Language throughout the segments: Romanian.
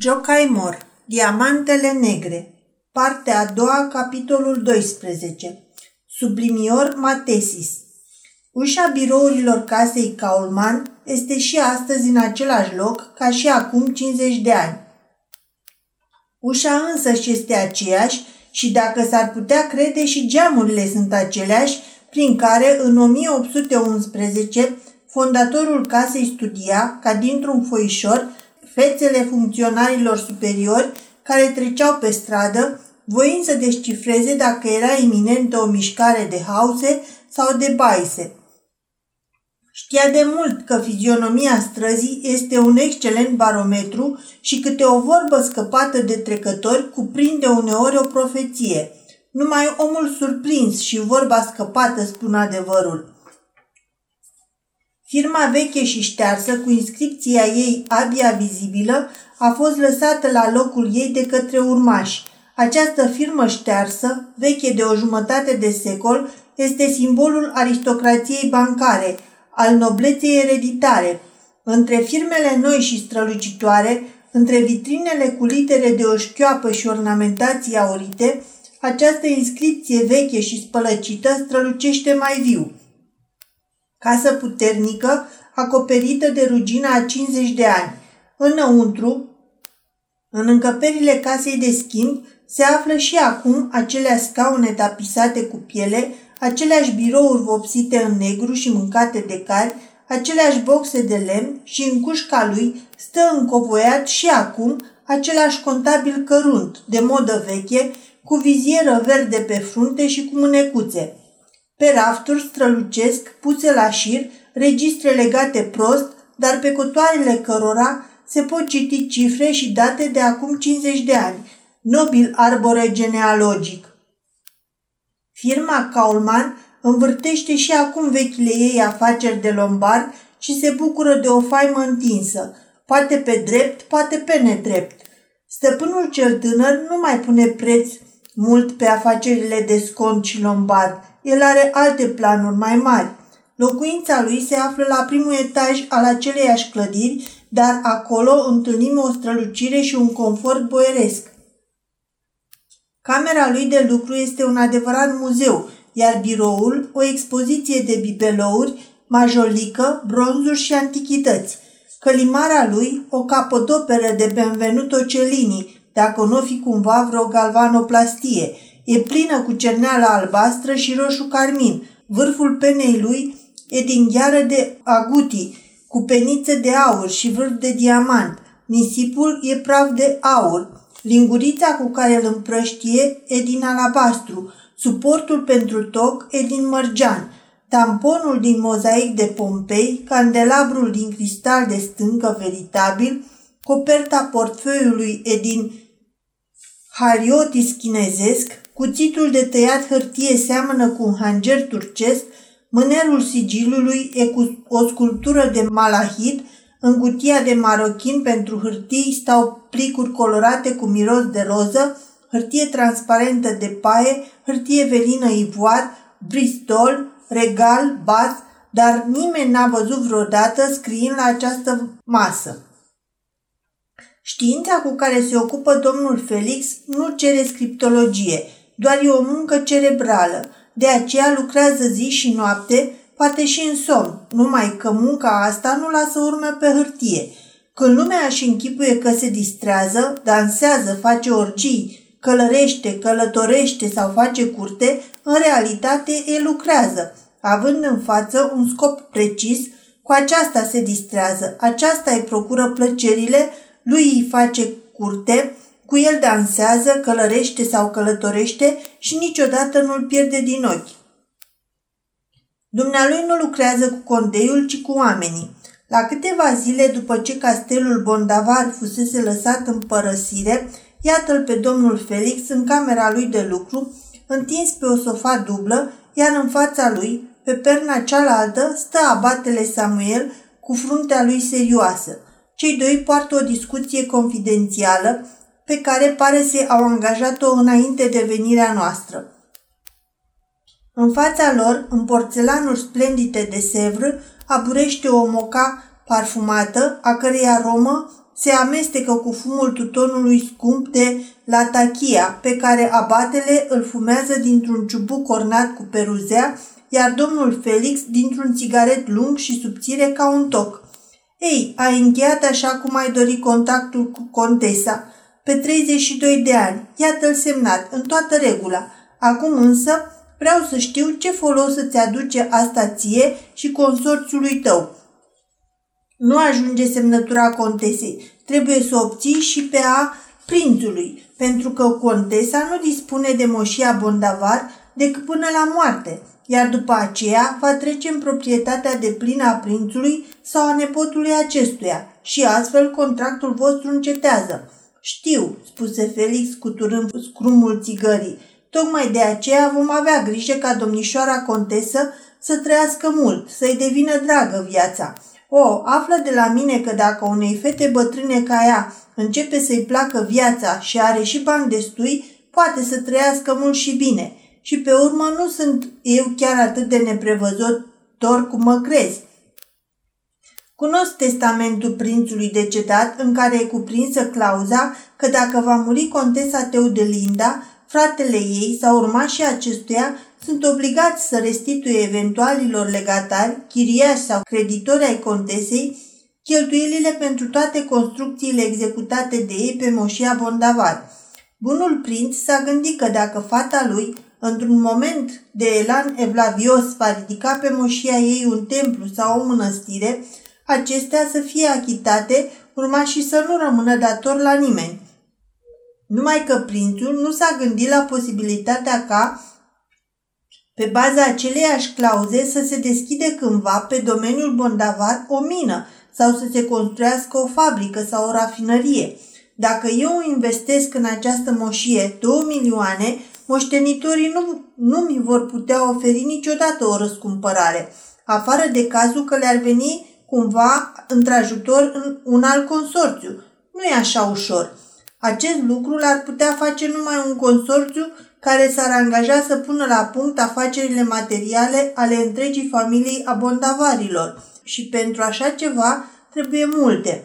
Jocaimor, Diamantele negre Partea a doua, capitolul 12 Sublimior Matesis Ușa birourilor casei Kaulman este și astăzi în același loc ca și acum 50 de ani. Ușa însă este aceeași și dacă s-ar putea crede și geamurile sunt aceleași, prin care în 1811 fondatorul casei studia, ca dintr-un foișor, fețele funcționarilor superiori care treceau pe stradă, voind să descifreze dacă era iminentă o mișcare de hause sau de baise. Știa de mult că fizionomia străzii este un excelent barometru și câte o vorbă scăpată de trecători cuprinde uneori o profeție. Numai omul surprins și vorba scăpată spun adevărul. Firma veche și ștearsă, cu inscripția ei abia vizibilă, a fost lăsată la locul ei de către urmași. Această firmă ștearsă, veche de o jumătate de secol, este simbolul aristocrației bancare, al nobleței ereditare. Între firmele noi și strălucitoare, între vitrinele cu litere de o șchioapă și ornamentații aurite, această inscripție veche și spălăcită strălucește mai viu – casă puternică, acoperită de rugina a 50 de ani. Înăuntru, în încăperile casei de schimb, se află și acum acelea scaune tapisate cu piele, aceleași birouri vopsite în negru și mâncate de cari, aceleași boxe de lemn și în cușca lui stă încovoiat și acum același contabil cărunt, de modă veche, cu vizieră verde pe frunte și cu mânecuțe. Pe rafturi strălucesc, puse la șir, registre legate prost, dar pe cotoarele cărora se pot citi cifre și date de acum 50 de ani. Nobil arbore genealogic. Firma Kaulman învârtește și acum vechile ei afaceri de lombard și se bucură de o faimă întinsă, poate pe drept, poate pe nedrept. Stăpânul cel tânăr nu mai pune preț mult pe afacerile de scont și lombard, el are alte planuri mai mari. Locuința lui se află la primul etaj al aceleiași clădiri, dar acolo întâlnim o strălucire și un confort boieresc. Camera lui de lucru este un adevărat muzeu, iar biroul o expoziție de bibelouri, majolică, bronzuri și antichități. Călimara lui o capodoperă de Benvenuto Cellini, dacă nu fi cumva vreo galvanoplastie – E plină cu cerneală albastră și roșu carmin. Vârful penei lui e din gheară de aguti, cu peniță de aur și vârf de diamant. Nisipul e praf de aur. Lingurița cu care îl împrăștie e din alabastru. Suportul pentru toc e din mărgean. Tamponul din mozaic de Pompei, candelabrul din cristal de stâncă veritabil, coperta portfoliului e din hariotis chinezesc, Cuțitul de tăiat hârtie seamănă cu un hanger turcesc, mânerul sigilului e cu o sculptură de malahit, în cutia de marochin pentru hârtii stau plicuri colorate cu miros de roză, hârtie transparentă de paie, hârtie velină ivoar, bristol, regal, bas, dar nimeni n-a văzut vreodată scriind la această masă. Știința cu care se ocupă domnul Felix nu cere scriptologie – doar e o muncă cerebrală. De aceea lucrează zi și noapte, poate și în somn, numai că munca asta nu lasă urme pe hârtie. Când lumea își închipuie că se distrează, dansează, face orgii, călărește, călătorește sau face curte, în realitate e lucrează, având în față un scop precis, cu aceasta se distrează, aceasta îi procură plăcerile, lui îi face curte, cu el dansează, călărește sau călătorește și niciodată nu-l pierde din ochi. Dumnealui nu lucrează cu condeiul, ci cu oamenii. La câteva zile după ce castelul Bondavar fusese lăsat în părăsire, iată-l pe domnul Felix în camera lui de lucru, întins pe o sofa dublă, iar în fața lui, pe perna cealaltă, stă abatele Samuel cu fruntea lui serioasă. Cei doi poartă o discuție confidențială, pe care pare să au angajat-o înainte de venirea noastră. În fața lor, în porțelanuri splendide de Sevr, aburește o moca parfumată, a cărei aromă se amestecă cu fumul tutonului scump de la tachia, pe care abatele îl fumează dintr-un ciubuc ornat cu peruzea, iar domnul Felix dintr-un țigaret lung și subțire ca un toc. Ei, ai încheiat așa cum ai dori contactul cu contesa. Pe 32 de ani, iată-l semnat, în toată regula. Acum însă vreau să știu ce folos îți aduce asta ție și consorțiului tău. Nu ajunge semnătura contesei, trebuie să o obții și pe a prințului, pentru că contesa nu dispune de moșia bondavar decât până la moarte, iar după aceea va trece în proprietatea de plină a prințului sau a nepotului acestuia și astfel contractul vostru încetează. Știu, spuse Felix cuturând scrumul țigării, tocmai de aceea vom avea grijă ca domnișoara contesă să trăiască mult, să-i devină dragă viața. O, află de la mine că dacă unei fete bătrâne ca ea începe să-i placă viața și are și bani destui, poate să trăiască mult și bine. Și pe urmă nu sunt eu chiar atât de neprevăzător cum mă crezi. Cunosc testamentul prințului decedat în care e cuprinsă clauza că dacă va muri contesa Teudelinda, fratele ei sau urmașii acestuia sunt obligați să restituie eventualilor legatari, chiriași sau creditori ai contesei cheltuielile pentru toate construcțiile executate de ei pe moșia Bondavar. Bunul prinț s-a gândit că dacă fata lui, într-un moment de elan evlavios, va ridica pe moșia ei un templu sau o mănăstire, acestea să fie achitate, urma și să nu rămână dator la nimeni. Numai că prințul nu s-a gândit la posibilitatea ca, pe baza aceleiași clauze, să se deschide cândva pe domeniul bondavar o mină sau să se construiască o fabrică sau o rafinărie. Dacă eu investesc în această moșie 2 milioane, moștenitorii nu, nu mi vor putea oferi niciodată o răscumpărare, afară de cazul că le-ar veni cumva într-ajutor în un alt consorțiu. Nu e așa ușor. Acest lucru l-ar putea face numai un consorțiu care s-ar angaja să pună la punct afacerile materiale ale întregii familii a bondavarilor. Și pentru așa ceva trebuie multe.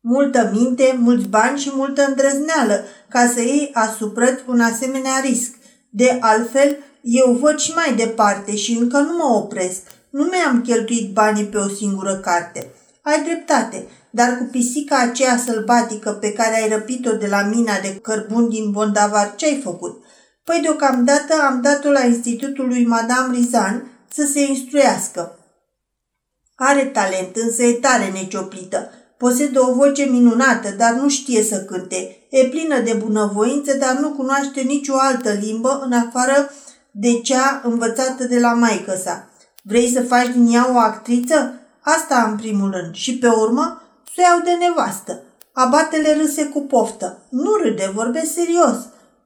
Multă minte, mulți bani și multă îndrăzneală ca să iei asupra un asemenea risc. De altfel, eu văd și mai departe și încă nu mă opresc. Nu mi-am cheltuit banii pe o singură carte. Ai dreptate, dar cu pisica aceea sălbatică pe care ai răpit-o de la mina de cărbun din Bondavar, ce-ai făcut? Păi deocamdată am dat-o la institutul lui Madame Rizan să se instruiască. Are talent, însă e tare necioplită. Posedă o voce minunată, dar nu știe să cânte. E plină de bunăvoință, dar nu cunoaște nicio altă limbă în afară de cea învățată de la maică sa. Vrei să faci din ea o actriță? Asta în primul rând. Și pe urmă, să iau de nevastă. Abatele râse cu poftă. Nu râde, vorbesc serios.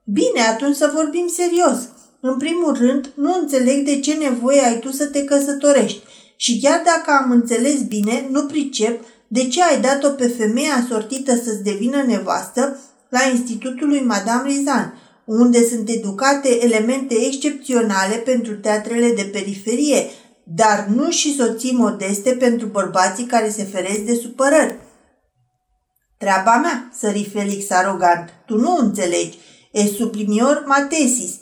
Bine, atunci să vorbim serios. În primul rând, nu înțeleg de ce nevoie ai tu să te căsătorești. Și chiar dacă am înțeles bine, nu pricep de ce ai dat-o pe femeia sortită să-ți devină nevastă la Institutul lui Madame Rizan, unde sunt educate elemente excepționale pentru teatrele de periferie, dar nu și soții modeste pentru bărbații care se feresc de supărări. Treaba mea, sări Felix arogant, tu nu înțelegi, e sublimior matesis.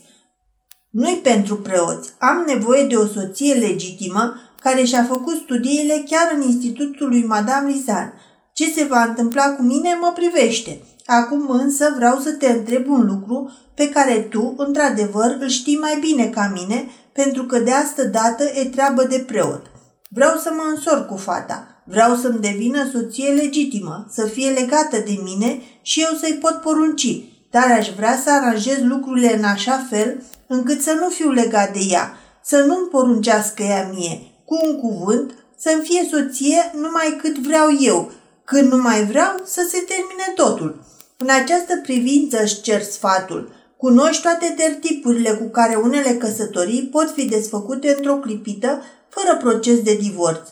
Nu-i pentru preoți, am nevoie de o soție legitimă care și-a făcut studiile chiar în institutul lui Madame Lizan. Ce se va întâmpla cu mine mă privește. Acum însă vreau să te întreb un lucru pe care tu, într-adevăr, îl știi mai bine ca mine, pentru că de asta dată e treabă de preot. Vreau să mă însor cu fata, vreau să-mi devină soție legitimă, să fie legată de mine și eu să-i pot porunci, dar aș vrea să aranjez lucrurile în așa fel încât să nu fiu legat de ea, să nu-mi poruncească ea mie, cu un cuvânt, să-mi fie soție numai cât vreau eu, când nu mai vreau să se termine totul. În această privință își cer sfatul. Cunoști toate tertipurile cu care unele căsătorii pot fi desfăcute într-o clipită, fără proces de divorț.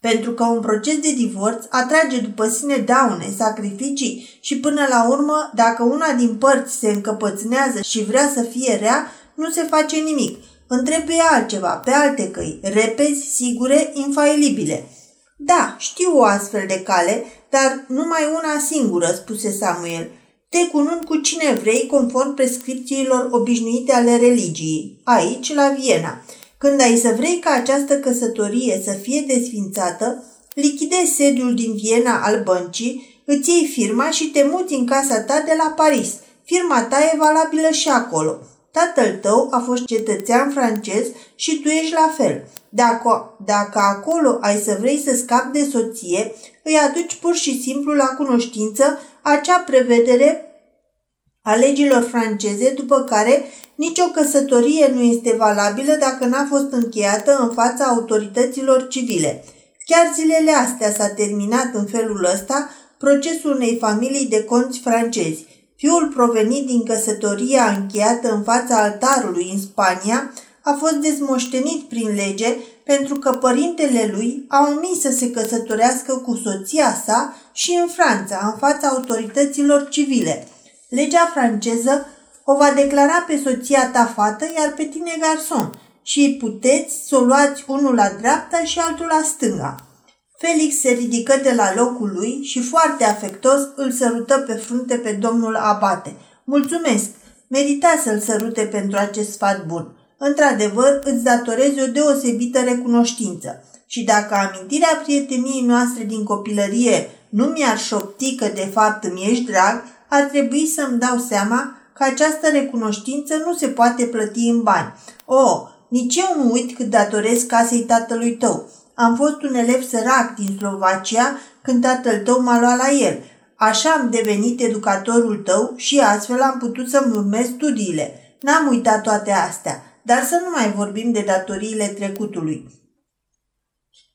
Pentru că un proces de divorț atrage după sine daune, sacrificii și până la urmă, dacă una din părți se încăpățânează și vrea să fie rea, nu se face nimic. Îmi trebuie altceva, pe alte căi, repezi, sigure, infailibile. Da, știu o astfel de cale, dar numai una singură, spuse Samuel. Te cunun cu cine vrei, conform prescripțiilor obișnuite ale religiei, aici, la Viena. Când ai să vrei ca această căsătorie să fie desfințată, lichidezi sediul din Viena al băncii, îți iei firma și te muți în casa ta de la Paris. Firma ta e valabilă și acolo. Tatăl tău a fost cetățean francez și tu ești la fel. Dacă, dacă acolo ai să vrei să scapi de soție, îi aduci pur și simplu la cunoștință acea prevedere a legilor franceze, după care nicio căsătorie nu este valabilă dacă n-a fost încheiată în fața autorităților civile. Chiar zilele astea s-a terminat în felul ăsta procesul unei familii de conți francezi. Fiul provenit din căsătoria încheiată în fața altarului în Spania a fost dezmoștenit prin lege pentru că părintele lui a omis să se căsătorească cu soția sa și în Franța, în fața autorităților civile. Legea franceză o va declara pe soția ta fată, iar pe tine garson, și puteți să o luați unul la dreapta și altul la stânga. Felix se ridică de la locul lui și foarte afectos îl sărută pe frunte pe domnul Abate. Mulțumesc! Merita să-l sărute pentru acest sfat bun. Într-adevăr, îți datorezi o deosebită recunoștință. Și dacă amintirea prieteniei noastre din copilărie nu mi-ar șopti că de fapt îmi ești drag, ar trebui să-mi dau seama că această recunoștință nu se poate plăti în bani. O, oh, nici eu nu uit cât datorez casei tatălui tău. Am fost un elev sărac din Slovacia când tatăl tău m-a luat la el. Așa am devenit educatorul tău și astfel am putut să-mi urmez studiile. N-am uitat toate astea, dar să nu mai vorbim de datoriile trecutului.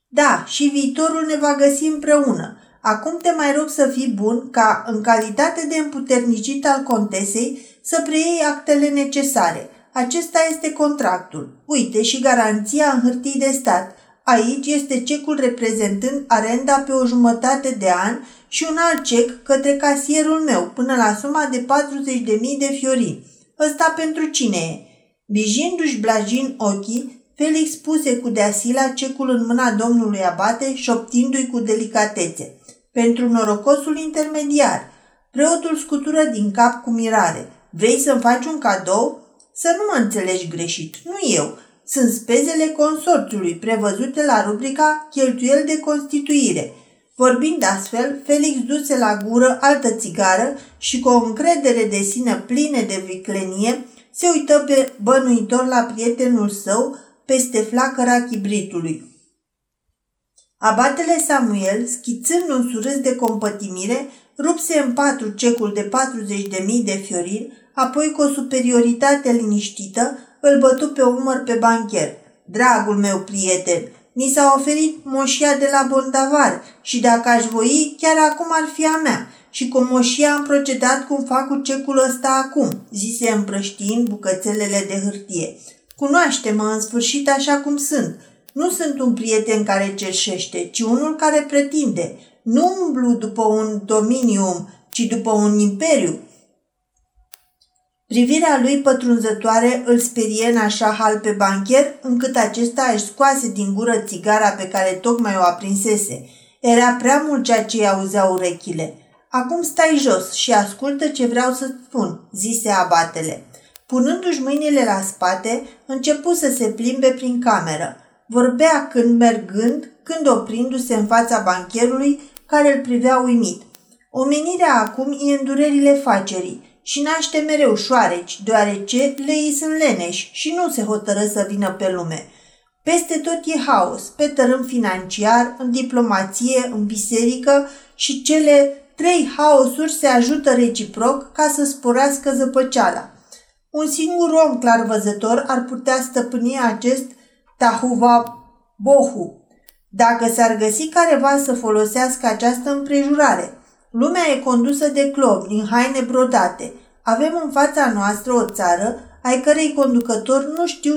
Da, și viitorul ne va găsi împreună. Acum te mai rog să fii bun ca, în calitate de împuternicit al contesei, să preiei actele necesare. Acesta este contractul. Uite și garanția în hârtii de stat. Aici este cecul reprezentând arenda pe o jumătate de an și un alt cec către casierul meu până la suma de 40.000 de fiorini. Ăsta pentru cine e? Bijindu-și blajin ochii, Felix puse cu deasila cecul în mâna domnului abate, șoptindu-i cu delicatețe. Pentru norocosul intermediar. Preotul scutură din cap cu mirare. Vrei să-mi faci un cadou? Să nu mă înțelegi greșit, nu eu. Sunt spezele consorțiului prevăzute la rubrica Cheltuieli de constituire. Vorbind astfel, Felix duse la gură altă țigară și cu o încredere de sine plină de viclenie, se uită pe bănuitor la prietenul său peste flacăra chibritului. Abatele Samuel, schițând un surâs de compătimire, rupse în patru cecul de 40.000 de fiorini, apoi cu o superioritate liniștită îl bătu pe umăr pe bancher. Dragul meu prieten, mi s-a oferit moșia de la Bondavar și dacă aș voi, chiar acum ar fi a mea. Și cu moșia am procedat cum fac cu cecul ăsta acum, zise împrăștiind bucățelele de hârtie. Cunoaște-mă în sfârșit așa cum sunt. Nu sunt un prieten care cerșește, ci unul care pretinde. Nu umblu după un dominium, ci după un imperiu. Privirea lui pătrunzătoare îl sperie în așa hal pe bancher, încât acesta își scoase din gură țigara pe care tocmai o aprinsese. Era prea mult ceea ce auzea urechile. Acum stai jos și ascultă ce vreau să spun, zise abatele. Punându-și mâinile la spate, începu să se plimbe prin cameră. Vorbea când mergând, când oprindu-se în fața bancherului, care îl privea uimit. Omenirea acum e în durerile facerii și naște mereu șoareci, deoarece leii sunt leneși și nu se hotără să vină pe lume. Peste tot e haos, pe tărâm financiar, în diplomație, în biserică și cele trei haosuri se ajută reciproc ca să sporească zăpăceala. Un singur om clar văzător ar putea stăpâni acest tahuva bohu, dacă s-ar găsi careva să folosească această împrejurare. Lumea e condusă de clopi din haine brodate. Avem în fața noastră o țară ai cărei conducători nu știu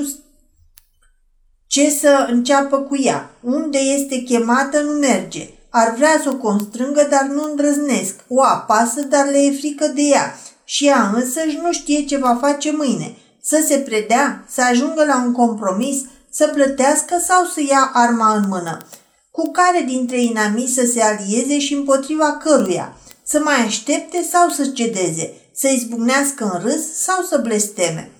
ce să înceapă cu ea. Unde este chemată nu merge. Ar vrea să o constrângă, dar nu îndrăznesc. O apasă, dar le e frică de ea. Și ea însăși nu știe ce va face mâine. Să se predea, să ajungă la un compromis, să plătească sau să ia arma în mână. Cu care dintre inamici să se alieze și împotriva căruia, să mai aștepte sau să cedeze, să izbucnească în râs sau să blesteme.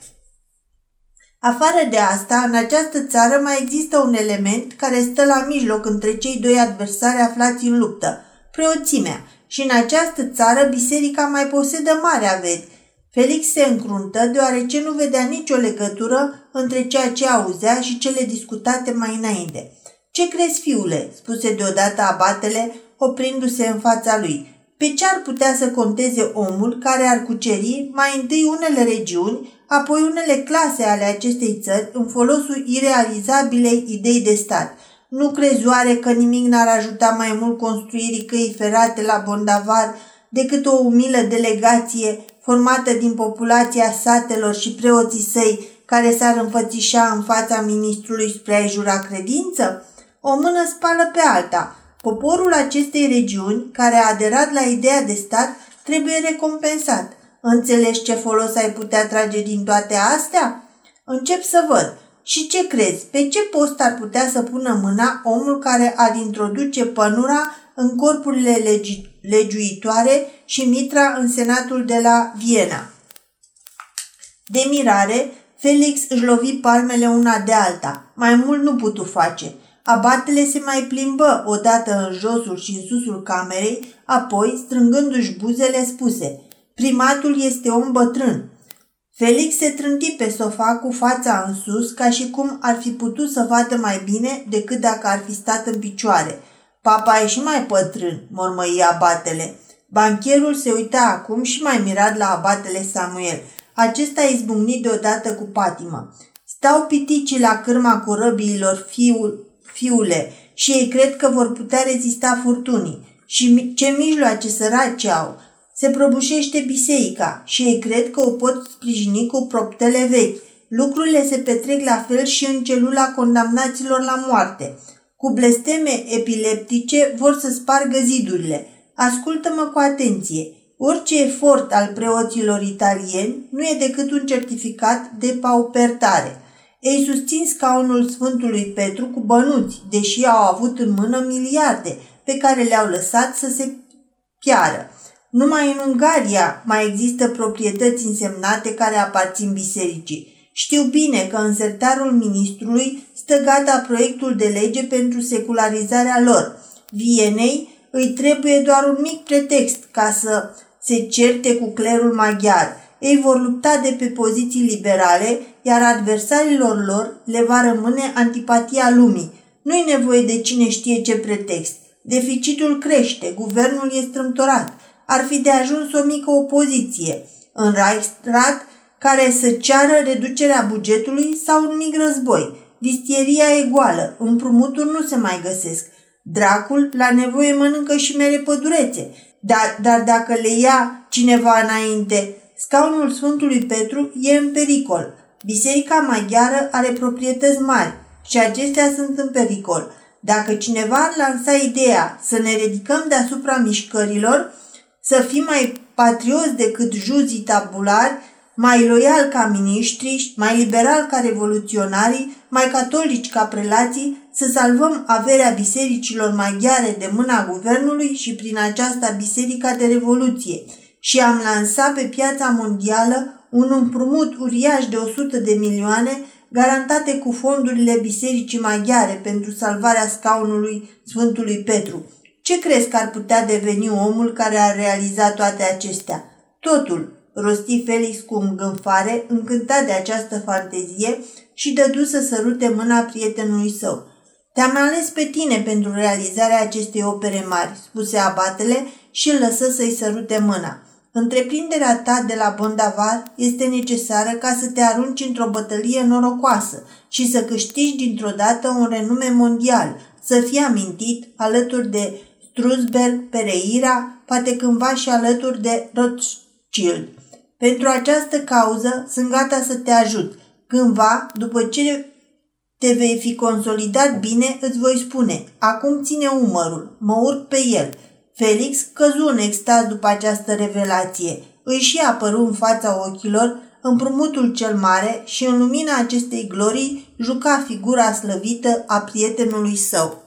Afară de asta, în această țară mai există un element care stă la mijloc între cei doi adversari aflați în luptă, preoțimea, și în această țară biserica mai posedă mare averi. Felix se încruntă deoarece nu vedea nicio legătură între ceea ce auzea și cele discutate mai înainte. Ce crezi, fiule?" spuse deodată abatele, oprindu-se în fața lui. Pe ce ar putea să conteze omul care ar cuceri mai întâi unele regiuni, apoi unele clase ale acestei țări în folosul irealizabilei idei de stat? Nu crezi oare că nimic n-ar ajuta mai mult construirii căi ferate la Bondavar decât o umilă delegație formată din populația satelor și preoții săi care s-ar înfățișa în fața ministrului spre a-i jura credință? O mână spală pe alta. Poporul acestei regiuni, care a aderat la ideea de stat, trebuie recompensat. Înțelegi ce folos ai putea trage din toate astea? Încep să văd. Și ce crezi? Pe ce post ar putea să pună mâna omul care ar introduce pănura în corpurile legi- legiuitoare și mitra în senatul de la Viena? De mirare, Felix își lovi palmele una de alta. Mai mult nu putu face. Abatele se mai plimbă odată în josul și în susul camerei, apoi, strângându-și buzele, spuse Primatul este om bătrân. Felix se trânti pe sofa cu fața în sus, ca și cum ar fi putut să vadă mai bine decât dacă ar fi stat în picioare. Papa e și mai pătrân, mormăi abatele. Bancherul se uita acum și mai mirat la abatele Samuel. Acesta izbucni deodată cu patimă. Stau piticii la cârma corăbiilor fiul, fiule, și ei cred că vor putea rezista furtunii. Și ce mijloace săraci au! Se prăbușește biserica și ei cred că o pot sprijini cu proptele vechi. Lucrurile se petrec la fel și în celula condamnaților la moarte. Cu blesteme epileptice vor să spargă zidurile. Ascultă-mă cu atenție. Orice efort al preoților italieni nu e decât un certificat de paupertare. Ei susțin scaunul Sfântului Petru cu bănuți, deși au avut în mână miliarde pe care le-au lăsat să se piară. Numai în Ungaria mai există proprietăți însemnate care aparțin bisericii. Știu bine că în sertarul ministrului stă gata proiectul de lege pentru secularizarea lor. Vienei îi trebuie doar un mic pretext ca să se certe cu clerul maghiar. Ei vor lupta de pe poziții liberale, iar adversarilor lor le va rămâne antipatia lumii. Nu e nevoie de cine știe ce pretext. Deficitul crește, guvernul e strâmtorat. Ar fi de ajuns o mică opoziție în Reichsrat care să ceară reducerea bugetului sau un mic război. Distieria e goală, împrumuturi nu se mai găsesc. Dracul la nevoie mănâncă și mere pădurețe, dar, dar dacă le ia cineva înainte, scaunul Sfântului Petru e în pericol. Biserica maghiară are proprietăți mari și acestea sunt în pericol. Dacă cineva ar lansa ideea să ne ridicăm deasupra mișcărilor, să fim mai patrioți decât juzii tabulari, mai loial ca miniștri, mai liberal ca revoluționarii, mai catolici ca prelații, să salvăm averea bisericilor maghiare de mâna guvernului și prin aceasta biserica de revoluție și am lansat pe piața mondială un împrumut uriaș de 100 de milioane garantate cu fondurile bisericii maghiare pentru salvarea scaunului Sfântului Petru. Ce crezi că ar putea deveni omul care a realizat toate acestea? Totul, rosti Felix cu îngânfare, încântat de această fantezie și dădu să sărute mâna prietenului său. Te-am ales pe tine pentru realizarea acestei opere mari, spuse abatele și îl lăsă să-i sărute mâna. Întreprinderea ta de la Bondavar este necesară ca să te arunci într-o bătălie norocoasă și să câștigi dintr-o dată un renume mondial, să fii amintit alături de Strusberg, Pereira, poate cândva și alături de Rothschild. Pentru această cauză sunt gata să te ajut. Cândva, după ce te vei fi consolidat bine, îți voi spune, acum ține umărul, mă urc pe el. Felix căzu în extaz după această revelație. Îi și apăru în fața ochilor împrumutul cel mare și în lumina acestei glorii juca figura slăvită a prietenului său.